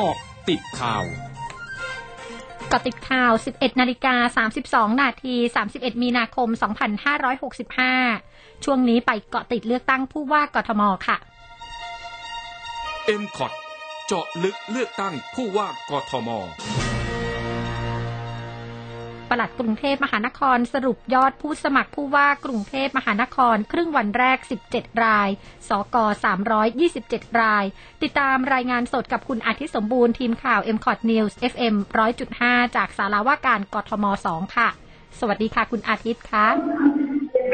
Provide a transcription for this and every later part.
เกาะติดข่าวกาะติดข่าว 11 นาฬิกา 32 นาที 31 มีนาคม 2565 ช่วงนี้ไปเกาะติดเลือกตั้งผู้ว่ากทมค่ะ เอ็มคอดเจาะลึกเลือกตั้งผู้ว่ากทม ปลัดกรุงเทพมหานคร สรุปยอดผู้สมัครผู้ว่ากรุงเทพมหานคร ครึ่งวันแรก 17 ราย สก 327 ราย ติดตามรายงานสดกับคุณอาทิตย์สมบูรณ์ทีมข่าว m c o t News FM 100.5 จากสาราว่าการกทม 2 ค่ะ สวัสดีค่ะ คุณอาทิตย์ค่ะ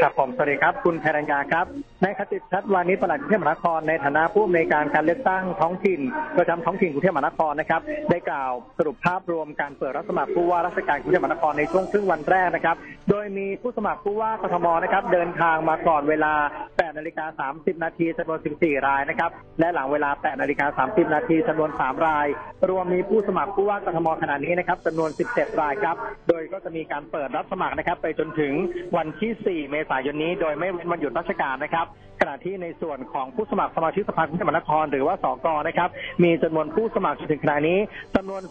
ครับผมสวัสดีครับ คุณแพรัญญาครับในคติชัดวานิชปลัดกรุงเทพมหานครในฐานะผู้อำนวยการการเลือกตั้งท้องถิ่นประจำท้องถิ่นกรุงเทพมหานครนะครับ ได้กล่าวสรุปภาพรวมการเปิดรับสมัครผู้ว่าราชการกรุงเทพมหานครในช่วงครึ่งวันแรกนะครับ โดยมีผู้สมัครผู้ว่ากทมนะครับ เดินทางมาก่อนเวลา 8 นาฬิกา 30 นาทีจำนวน 14 รายนะครับ และหลังเวลา 8 นาฬิกา 30 นาทีจำนวน 3 ราย รวมมีผู้สมัครผู้ว่ากทมขณะนี้นะครับจำนวน 17 รายครับ โดยก็จะมีการเปิดรับสมัครนะครับ ไปจนถึงวันที่ 4 เมษายนนี้ โดยไม่เว้นวันหยุดราชการนะครับขณะที่ในส่วนของผู้สมัครสมาชิกสภากรุงเทพมหานคร หรือว่าสกนะครับ มีจำนวนผู้สมัครจนถึงขณะนี้จำนวน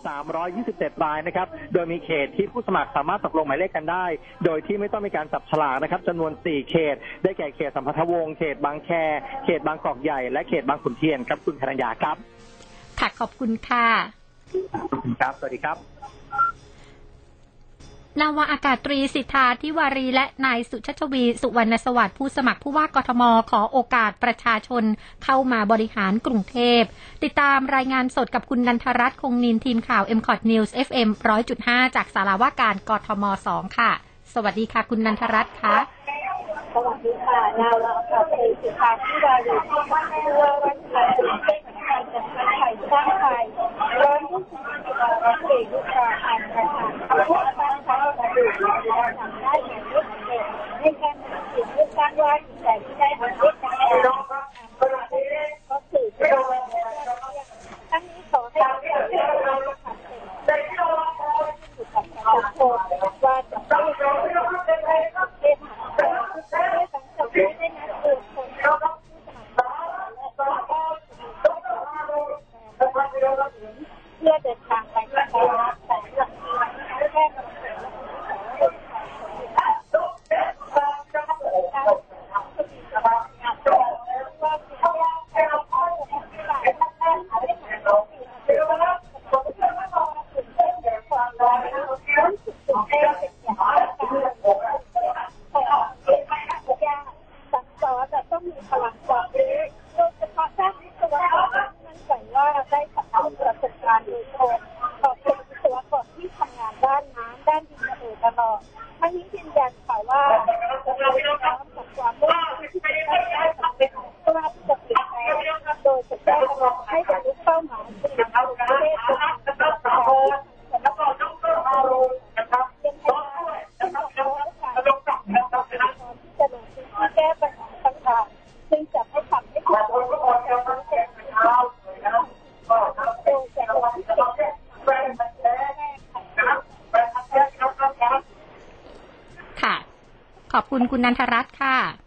327รายนะครับ โดยมีเขตที่ผู้สมัครสามารถตกลงหมายเลขกันได้ โดยที่ไม่ต้องมีการจับฉลากนะครับจำนวน 4 เขต ได้แก่เขตสัมพัทธวงศ์เขตบางแค เขตบางกอกใหญ่ และเขตบางขุนเทียนครับคุณธนยาครับ ค่ะขอบคุณค่ะ ครับ สวัสดีครับ นาวาอากาศตรีสิทธาทิวารีและนายสุชชวี สุวรรณสวัสดิ์ผู้สมัครผู้ว่ากทม ขอโอกาสประชาชน เข้ามาบริหารกรุงเทพ ติดตามรายงานสดกับคุณนันทรัตน์คงนินทีมข่าว m c o t News FM 100.5 จากสาราว่าการกทม 2 ค่ะ สวัสดีค่ะ คุณนันทรัตน์ค่ะสวัสดีค่ะนาวาอากาศตรีสิทธาทิวารีผู้ว่าราชการกรุงเทพมหานครจาไทยสร้างไทยร้อนผู้สมัครรับเอกลูกค้าอันประธานผู้สร้างไทยระดูและทำได้อย่างรวดเร็วในการตัดสินเลือกตั้งว่าแต่ที่ได้ผลเลือกตั้งก็คือทั้งนี้ขอให้ประชาชนได้เข้าสู่กับประชาชนว่าจะต้องเทศหาด้วยสังคมได้นัดเกิดคนเข้าผู้สมัครและก็เพื่อเดินทางไปที่ไทยแต่หลัง ขอบคุณคุณนันทรัตน์ค่ะ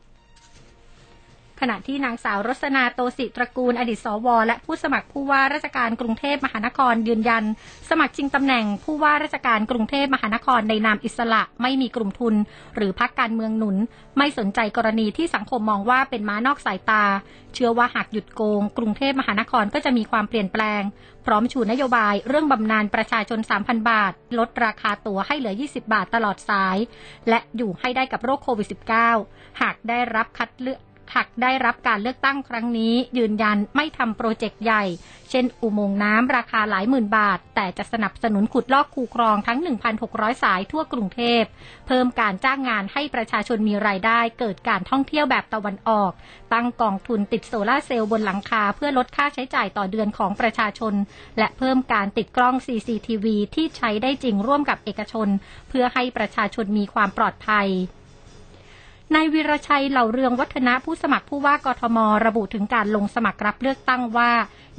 ขณะที่นางสาวรสนาโตสิตระกูลอดีตสว และผู้สมัครผู้ว่าราชการกรุงเทพมหานครยืนยัน สมัครชิงตำแหน่งผู้ว่าราชการกรุงเทพมหานครในนามอิสระไม่มีกลุ่มทุน หรือพักการเมืองหนุน ไม่สนใจกรณีที่สังคมมองว่าเป็นม้านอกสายตา เชื่อว่าหากหยุดโกง กรุงเทพมหานครก็จะมีความเปลี่ยนแปลง พร้อมชูนโยบายเรื่องบำนาญประชาชน 3,000 บาท ลดราคาตั๋วให้เหลือ 20 บาทตลอดสาย และอยู่ให้ได้กับโรคโควิด -19 หากได้รับคัดเลือก หากได้รับการเลือกตั้งครั้งนี้ ยืนยันไม่ทำโปรเจกต์ใหญ่ เช่น อุโมงค์น้ำราคาหลายหมื่นบาท แต่จะสนับสนุนขุดลอกคูคลองทั้ง 1,600 สายทั่วกรุงเทพ เพิ่มการจ้างงานให้ประชาชนมีรายได้ เกิดการท่องเที่ยวแบบตะวันออก ตั้งกองทุนติดโซลาเซลล์บนหลังคา เพื่อลดค่าใช้จ่ายต่อเดือนของประชาชน และเพิ่มการติดกล้อง CCTV ที่ใช้ได้จริงร่วมกับเอกชน เพื่อให้ประชาชนมีความปลอดภัย นายวิรชัยเหล่าเรืองวัฒนะผู้สมัครผู้ว่ากทม ระบุถึงการลงสมัครรับเลือกตั้งว่า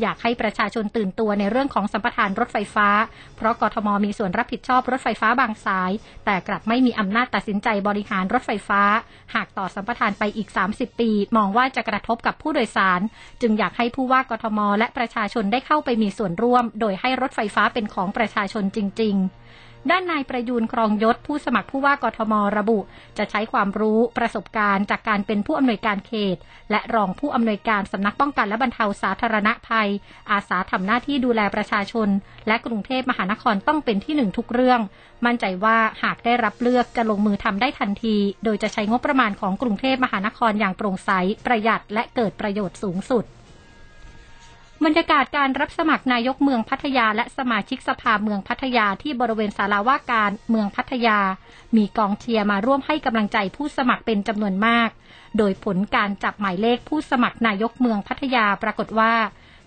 อยากให้ประชาชนตื่นตัวในเรื่องของสัมปทานรถไฟฟ้า เพราะกทมมีส่วนรับผิดชอบรถไฟฟ้าบางสาย แต่กลับไม่มีอำนาจตัดสินใจบริหารรถไฟฟ้า หากต่อสัมปทานไปอีก 30 ปี มองว่าจะกระทบกับผู้โดยสาร จึงอยากให้ผู้ว่ากทม และประชาชนได้เข้าไปมีส่วนร่วม โดยให้รถไฟฟ้าเป็นของประชาชนจริง ๆ ด้านนายประยูนครองยศผู้สมัครผู้ว่ากทมระบุ จะใช้ความรู้ประสบการณ์จากการเป็นผู้อำนวยการเขต และรองผู้อำนวยการสำนักป้องกันและบรรเทาสาธารณภัย อาสาทำหน้าที่ดูแลประชาชน และกรุงเทพมหานครต้องเป็นที่หนึ่งทุกเรื่อง มั่นใจว่าหากได้รับเลือกจะลงมือทำได้ทันที โดยจะใช้งบประมาณของกรุงเทพมหานครอย่างโปร่งใสประหยัดและเกิดประโยชน์สูงสุด บรรยากาศการรับสมัครนายกเมืองพัทยา และสมาชิกสภาเมืองพัทยาที่บริเวณศาลาว่าการเมืองพัทยา มีกองเชียร์มาร่วมให้กำลังใจผู้สมัครเป็นจำนวนมาก โดยผลการจับหมายเลขผู้สมัครนายกเมืองพัทยาปรากฏว่า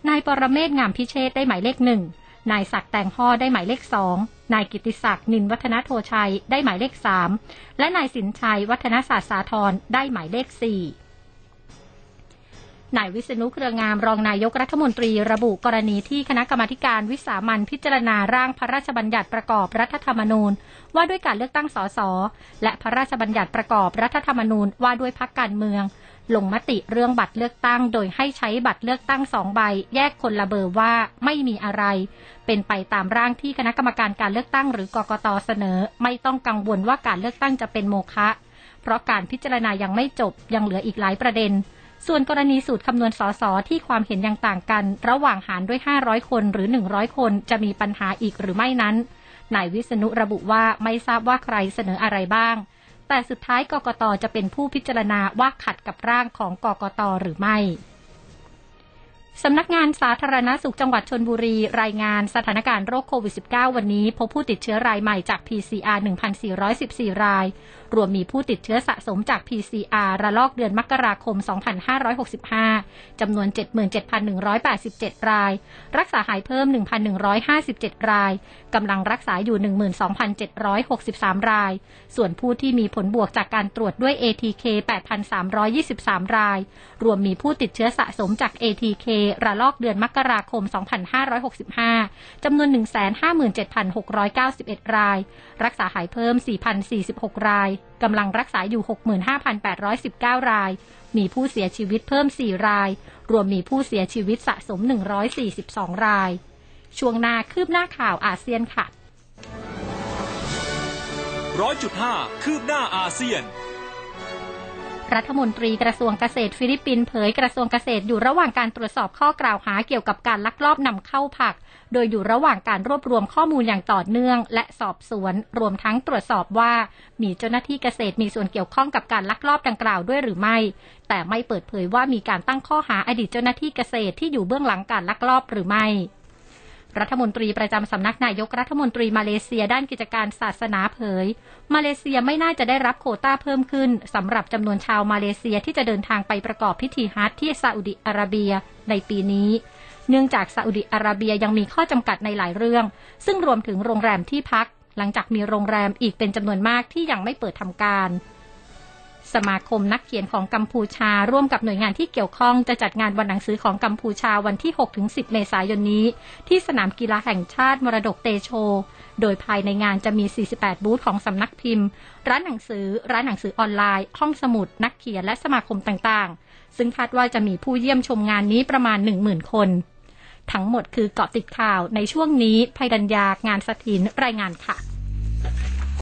นายปรเมศงามพิเชษได้หมายเลขหนึ่งนายศักแต่งห่อได้หมายเลขสองนายกิติศักดิ์นินวัฒนโทชัยได้หมายเลขสามและนายสินชัยวัฒนศาสตร์สาธรได้หมายเลขสี่ นายวิษณุเครืองามรองนายกรัฐมนตรีระบุกรณีที่คณะกรรมการวิสามันพิจารณาร่างพระราชบัญญัติประกอบรัฐธรรมนูญ ว่าด้วยการเลือกตั้งสสและพระราชบัญญัติประกอบรัฐธรรมนูญว่าด้วยพักการเมือง ลงมติเรื่องบัตรเลือกตั้ง โดยให้ใช้บัตรเลือกตั้งสองใบ แยกคนละเบอร์ว่าไม่มีอะไร เป็นไปตามร่างที่คณะกรรมการการเลือกตั้ง หรือกกตเสนอ ไม่ต้องกังวลว่าการเลือกตั้งจะเป็นโมฆะเพราะการพิจารณายังไม่จบยังเหลืออีกหลายประเด็น ส่วนกรณีสูตรคำนวณสสที่ความเห็นยังต่างกัน ระหว่างหารด้วย 500 คนหรือ 100 คนจะมีปัญหาอีกหรือไม่นั้นนายวิษณุระบุว่าไม่ทราบว่าใครเสนออะไรบ้าง แต่สุดท้ายกกตจะเป็นผู้พิจารณาว่าขัดกับร่างของกกตหรือไม่ สำนักงานสาธารณสุขจังหวัดชนบุรี รายงานสถานการณ์โรคโควิด -19 วันนี้ พบผู้ติดเชื้อรายใหม่จาก PCR 1,414 ราย รวมมีผู้ติดเชื้อสะสมจาก PCR ระลอกเดือนมกราคม 2565 จำนวน 77,187 ราย รักษาหายเพิ่ม 1,157 ราย กำลังรักษาอยู่ 12,763 ราย ส่วนผู้ที่มีผลบวกจากการตรวจด้วย ATK 8,323 ราย รวมมีผู้ติดเชื้อสะสมจาก ATK ระลอกเดือนมกราคม 2565 จำนวน 157,691 ราย รักษาหายเพิ่ม 4,046 ราย กำลังรักษาอยู่ 65,819 ราย มีผู้เสียชีวิตเพิ่ม 4 ราย รวมมีผู้เสียชีวิตสะสม 142 ราย ช่วงหน้าคืบหน้าข่าวอาเซียนค่ะร้อยจุดห้าคืบหน้าอาเซียน รัฐมนตรีกระทรวงเกษตรฟิลิปปินส์เผยกระทรวงเกษตรอยู่ระหว่างการตรวจสอบข้อกล่าวหาเกี่ยวกับการลักลอบนำเข้าผัก โดยอยู่ระหว่างการรวบรวมข้อมูลอย่างต่อเนื่อง และสอบสวน รวมทั้งตรวจสอบว่า มีเจ้าหน้าที่เกษตรมีส่วนเกี่ยวข้องกับการลักลอบดังกล่าวด้วยหรือไม่ แต่ไม่เปิดเผยว่ามีการตั้งข้อหาอดีตเจ้าหน้าที่เกษตรที่อยู่เบื้องหลังการลักลอบหรือไม่ รัฐมนตรีประจำสำนักนายกรัฐมนตรีมาเลเซียด้านกิจการศาสนาเผย มาเลเซียไม่น่าจะได้รับโคต้าเพิ่มขึ้นสำหรับจำนวนชาวมาเลเซียที่จะเดินทางไปประกอบพิธีฮัจญ์ที่ซาอุดิอาระเบียในปีนี้ เนื่องจากซาอุดิอาระเบียยังมีข้อจำกัดในหลายเรื่อง ซึ่งรวมถึงโรงแรมที่พัก หลังจากมีโรงแรมอีกเป็นจำนวนมากที่ยังไม่เปิดทำการ สมาคมนักเขียนของกัมพูชา ร่วมกับหน่วยงานที่เกี่ยวข้องจะจัดงานวันหนังสือของกัมพูชาวันที่ 6-10 เมษายนนี้ ที่สนามกีฬาแห่งชาติมรดกเตโช โดยภายในงานจะมี 48 บูธของสำนักพิมพ์ ร้านหนังสือ ร้านหนังสือออนไลน์ ห้องสมุด นักเขียนและสมาคมต่างๆ ซึ่งคาดว่าจะมีผู้เยี่ยมชมงานนี้ประมาณ 10,000 คน ทั้งหมดคือเกาะติดข่าวในช่วงนี้ภัยดัญญางานสถินรายงานค่ะ